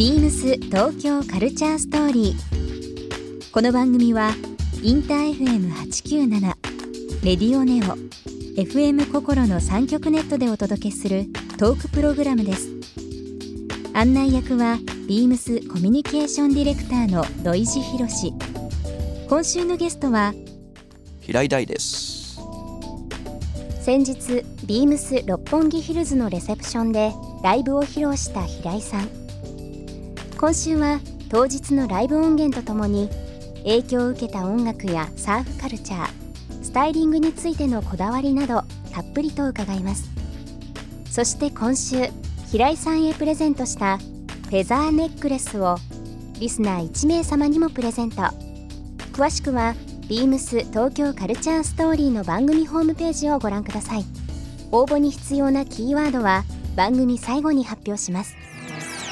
ビームス東京カルチャーストーリー。この番組はインター FM897 レディオネオ FM 心の三極ネットでお届けするトークプログラムです。案内役はビームスコミュニケーションディレクターの土井博志。今週のゲストは平井大です先日ビームス六本木ヒルズのレセプションでライブを披露した平井さん今週は当日のライブ音源とともに影響を受けた音楽やサーフカルチャースタイリングについてのこだわりなどたっぷりと伺います。そして今週平井さんへプレゼントしたフェザーネックレスをリスナー1名様にもプレゼント。詳しくはビームス東京カルチャーストーリーの番組ホームページをご覧ください。応募に必要なキーワードは番組最後に発表します。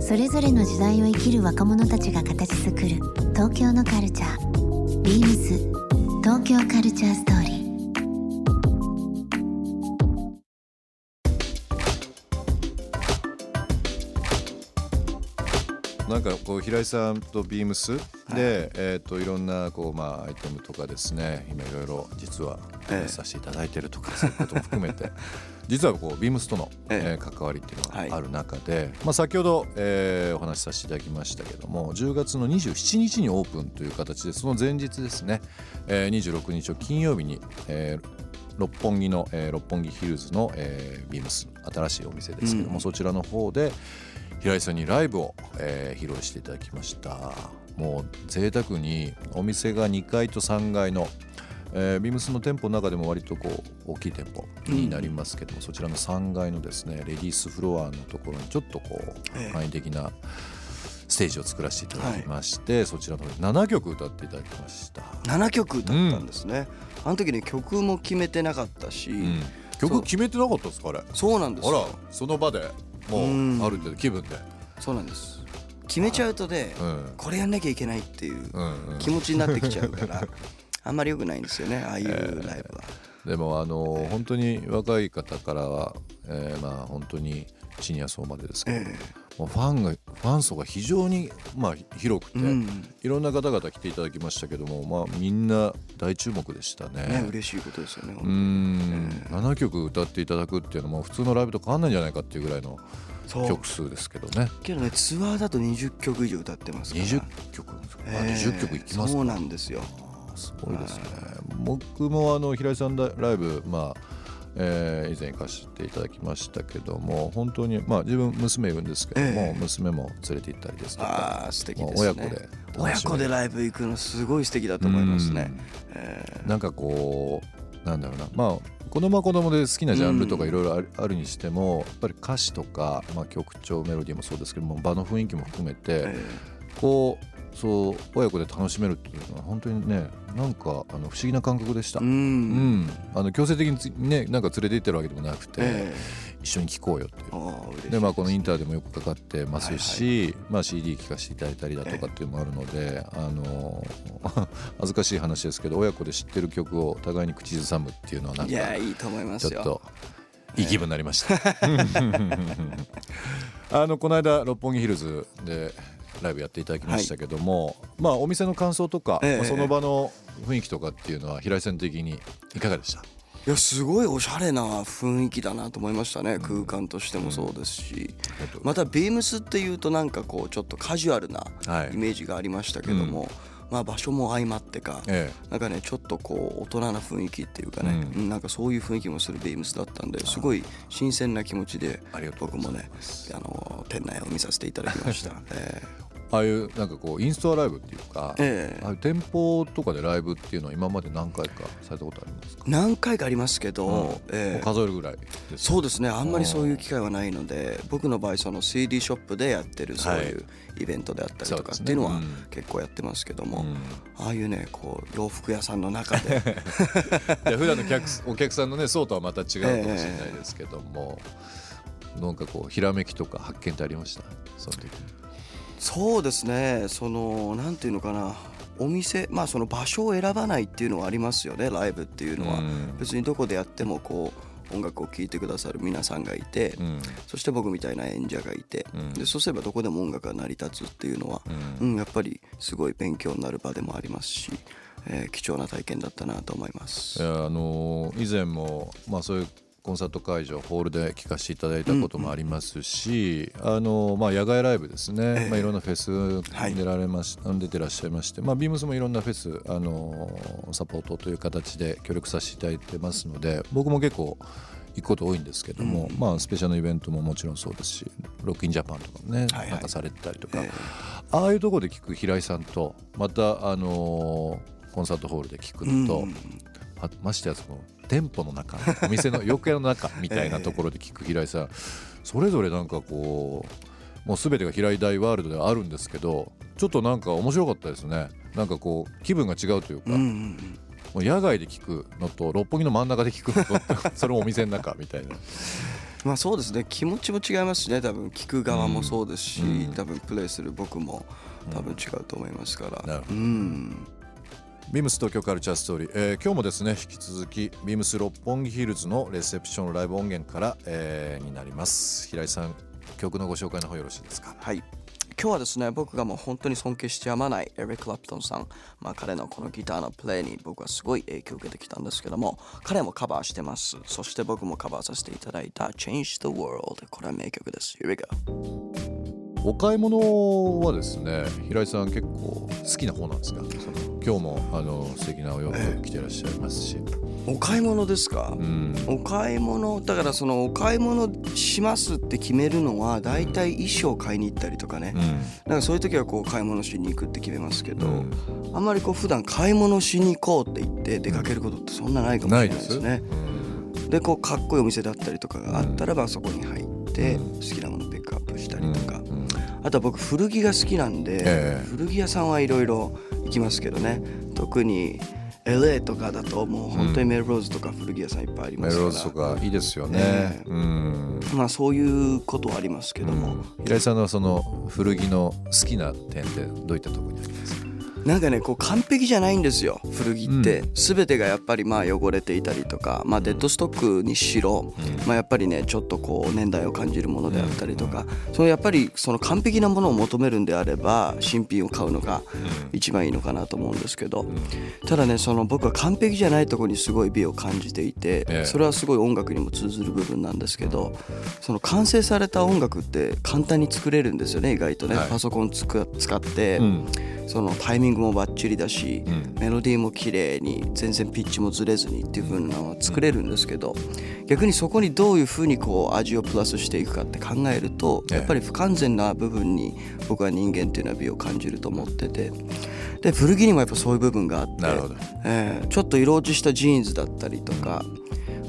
それぞれの時代を生きる若者たちが形作る東京のカルチャー。ビームス東京カルチャーストーリー。なんかこう平井さんとビームスで、えっ、といろんなこうまあアイテムとかですね今いろいろ実はええ。させていただいてるとか、そういうことも含めて 実はこうビームスとの、ええ。えー関わりっていうのはい。がある中で、まあ先ほど、えーお話しさせていただきましたけども10月の27日にオープンという形でその前日ですね、えー、26日を金曜日に、えー六本木の、えー六本木ヒルズの、えービームス新しいお店ですけども、うん。そちらの方で平井さんにライブを、えー披露していただきましたもう贅沢にお店が2階と3階の、えービームスの店舗の中でも割とこう大きい店舗になりますけども、そちらの3階のですねレディースフロアのところにちょっとこうええ。簡易的なステージを作らせていただきまして、そちらの方で7曲歌っていただきました、7曲歌ったんですね、あの時に曲も決めてなかったし、うん。曲決めてなかったですかあれ。そうなんですあらよその場でもうん。うある程度気分で。そうなんです決めちゃうとね、うん。これやんなきゃいけないっていう気持ちになってきちゃうから、あんまり良くないんですよねああいうライブは、でもあの本当に若い方からは、えーまあ本当にシニア層までですけど、えもうファンがファン層が非常にまあ広くて、えうん。いろんな方々来ていただきましたけども、まあみんな大注目でしたね。ね嬉しいことですよねうん、7曲歌っていただくっていうのも普通のライブと変わんないんじゃないかっていうぐらいの曲数ですけどね。けどねツアーだと20曲以上歌ってますから。20曲ですか、あえ。え20曲いきますか。そうなんですよ。すごいですね。僕もあの平井さんだライブまあ、えー以前行かせていただきましたけども本当にまあ自分娘いるんですけども、ええ。娘も連れて行ったりですとかああ素敵ですね。親子で親子でライブ行くのすごい素敵だと思いますね、えなんかこうなんだろうなまあ子供は子供で好きなジャンルとかいろいろあるにしてもやっぱり歌詞とか、まあ、曲調メロディーもそうですけども場の雰囲気も含めて、え。こうそう親子で楽しめるっていうのは本当にねなんかあの不思議な感覚でした。ううん。ん、あの強制的につねなんか連れて行ってるわけでもなくて、え一緒に聴こうよっていう。でまあこのインターでもよくかかってますし、まあ CD 聴かせていただいたりだとかっていうのもあるので、あの 恥ずかしい話ですけど親子で知ってる曲を互いに口ずさむっていうのはなんいやかいいと思いますよ。ちょっといい気分になりました。あのこの間六本木ヒルズでライブやっていただきましたけども、まあお店の感想とか、えあその場の雰囲気とかっていうのは平井さん的にいかがでした？いやすごいおしゃれな雰囲気だなと思いましたね、空間としてもそうですし、またビームスっていうとなんかこうちょっとカジュアルなはい。イメージがありましたけども、まあ場所も相まってか、えなんかねちょっとこう大人な雰囲気っていうかね、ううん。なんかそういう雰囲気もするビームスだったんですごい新鮮な気持ちで僕もねあの店内を見させていただきました、えああいうなんかこうインストアライブっていうか、ええ。ああいう店舗とかでライブっていうのは今まで何回かされたことありますか、何回かありますけど、うん。もえ。えう数えるぐらいそうですね。あんまりそういう機会はないので僕の場合その CD ショップでやってるそういうイベントであったりとかっていうのは結構やってますけども、うん。ああいうねこう洋服屋さんの中で。いや普段の客お客さんのね層とはまた違うかもしれないですけども、なんかこうひらめきとか発見ってありました？その時にそうですね。そのなんていうのかな。お店まあその場所を選ばないっていうのはありますよね。ライブっていうのは、うん。別にどこでやってもこう音楽を聴いてくださる皆さんがいて、うん。そして僕みたいな演者がいて、うん。でそうすればどこでも音楽が成り立つっていうのは、ううんんやっぱりすごい勉強になる場でもありますし、えー貴重な体験だったなと思います。いやあのー以前も、まあ、そういうコンサート会場ホールで聴かせていただいたこともありますし、あのーまあ、野外ライブですね、ええ。まあ、いろんなフェスはい。出られまし、出てらっしゃいまして、まあ、ビームスもいろんなフェス、あのーサポートという形で協力させていただいてますので僕も結構行くこと多いんですけども、まあ、スペシャルのイベントももちろんそうですしロッキンジャパンとかもね、はいはい。なんかされてたりとか、えああいうところで聞く平井さんとまた、あのーコンサートホールで聞くーのと、うんまましてやその店舗の中お店の洋服屋の中みたいなところで聞く平井さん、それぞれなんかこうもう全てが平井大ワールドではあるんですけどちょっとなんか面白かったですね。なんかこう気分が違うというか、もう野外で聞くのと六本木の真ん中で聞くのと それもお店の中みたいな。まあそうですね。気持ちも違いますしね。多分聞く側もそうですし、うん。多分プレイする僕も多分違うと思いますから、うんビームス東京カルチャーストーリー、えー今日もですね引き続きビームス六本木ヒルズのレセプションライブ音源から、えーになります。平井さん曲のご紹介の方よろしいですか？はい。今日はですね僕がもう本当に尊敬してやまないエリック・ラプトンさん、まあ、彼のこのギターのプレイに僕はすごい影響を受けてきたんですけども彼もカバーしてます。そして僕もカバーさせていただいた Change the World これは名曲です。Here we go お買い物はですね平井さん結構好きな方なんですかその今日もあの素敵なお洋服着てらっしゃいますし、お買い物ですか、うん。お買い物だからそのお買い物しますって決めるのは大体衣装買いに行ったりとかね、なんかそういう時はこう買い物しに行くって決めますけど、うん。あんまりこう普段買い物しに行こうって言って出かけることってそんなないかもしれないですすね。でこうかっこいいお店だったりとかがあったらばそこに入ってうん。好きなものピックアップしたりうんとあとは僕古着が好きなんで、ええ。古着屋さんはいろいろ行きますけどね。特に LA とかだともう本当にメルローズとか古着屋さんいっぱいありますから、メローズとかいいですよね、ええ。うん。まあそういうことはありますけども、平井さんのその古着の好きな点ってどういったところにありますか？なんかねこう完璧じゃないんですよ。古着って、全てがやっぱりまあ汚れていたりとか、まあ、デッドストックにしろ、まあ、やっぱりねちょっとこう年代を感じるものであったりとか、そのやっぱりその完璧なものを求めるんであれば新品を買うのが一番いいのかなと思うんですけど、ただねその僕は完璧じゃないところにすごい美を感じていて、ええ。それはすごい音楽にも通ずる部分なんですけどその完成された音楽って簡単に作れるんですよね意外とね、はい。パソコンつく使って。うんそのタイミングもバッチリだし、うん。メロディーも綺麗に全然ピッチもずれずにっていう風なのは作れるんですけど逆にそこにどういう風にこう味をプラスしていくかって考えるとええ。やっぱり不完全な部分に僕は人間っていうのは美を感じると思っててで古着にもやっぱそういう部分があってえーちょっと色落ちしたジーンズだったりとか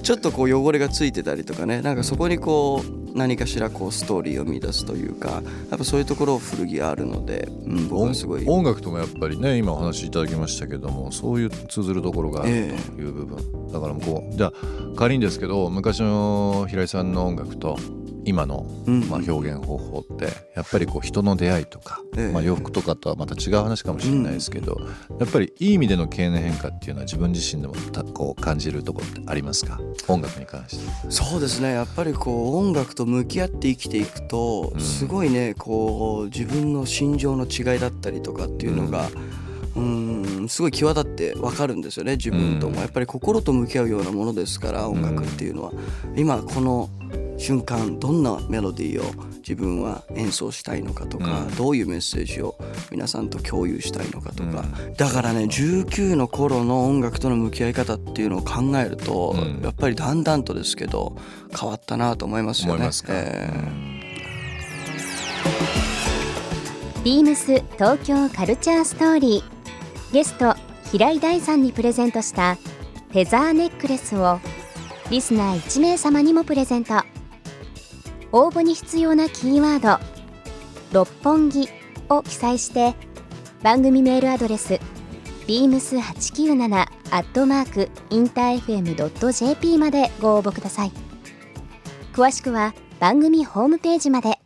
ちょっとこう汚れがついてたりとかね。なんかそこにこう何かしらこうストーリーを見出すというかやっぱそういうところを古着あるので、うん、僕はすごい。音楽ともやっぱりね今お話しいただきましたけどもそういう通ずるところがあるえという部分、だからこうじゃあ仮にですけど昔の平井さんの音楽と今の、うんまあ、表現方法ってやっぱりこう人の出会いとか、ええ。まあ、洋服とかとはまた違う話かもしれないですけど、やっぱりいい意味での経年変化っていうのは自分自身でもたこう感じるところってありますか？音楽に関して。そうですね。やっぱりこう音楽と向き合って生きていくとうん。すごいねこう自分の心情の違いだったりとかっていうのがうん。すごい際立って分かるんですよね自分とうん。もやっぱり心と向き合うようなものですから音楽っていうのは。今この瞬間どんなメロディーを自分は演奏したいのかとか、うん。どういうメッセージを皆さんと共有したいのかとか、だからね19の頃の音楽との向き合い方っていうのを考えると、うん。やっぱりだんだんとですけど変わったなと思いますよね。思いますか、えービームス東京カルチャーストーリー。ゲスト平井大さんにプレゼントしたフェザーネックレスをリスナー1名様にもプレゼント応募に必要なキーワード「六本木」を記載して番組メールアドレス beams897 アットマークインター FM.jp までご応募ください。詳しくは番組ホームページまで。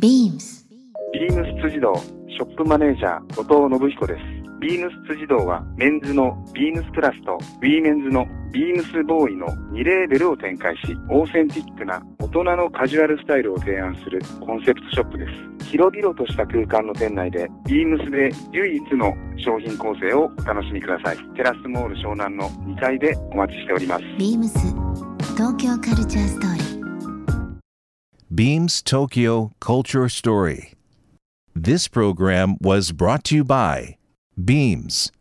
BEAMS ビームス辻堂ショップマネージャー後藤信彦です。ビームス辻堂はメンズのビームスプラスとウィーメンズのビームスボーイの2レーベルを展開し、オーセンティックな大人のカジュアルスタイルを提案するコンセプトショップです。広々とした空間の店内でビームスで唯一の商品構成をお楽しみください。テラスモール湘南の2階でお待ちしております。BEAMS 東京カルチャーストーリー Beams Tokyo Culture Story. This program was brought to you by Beams.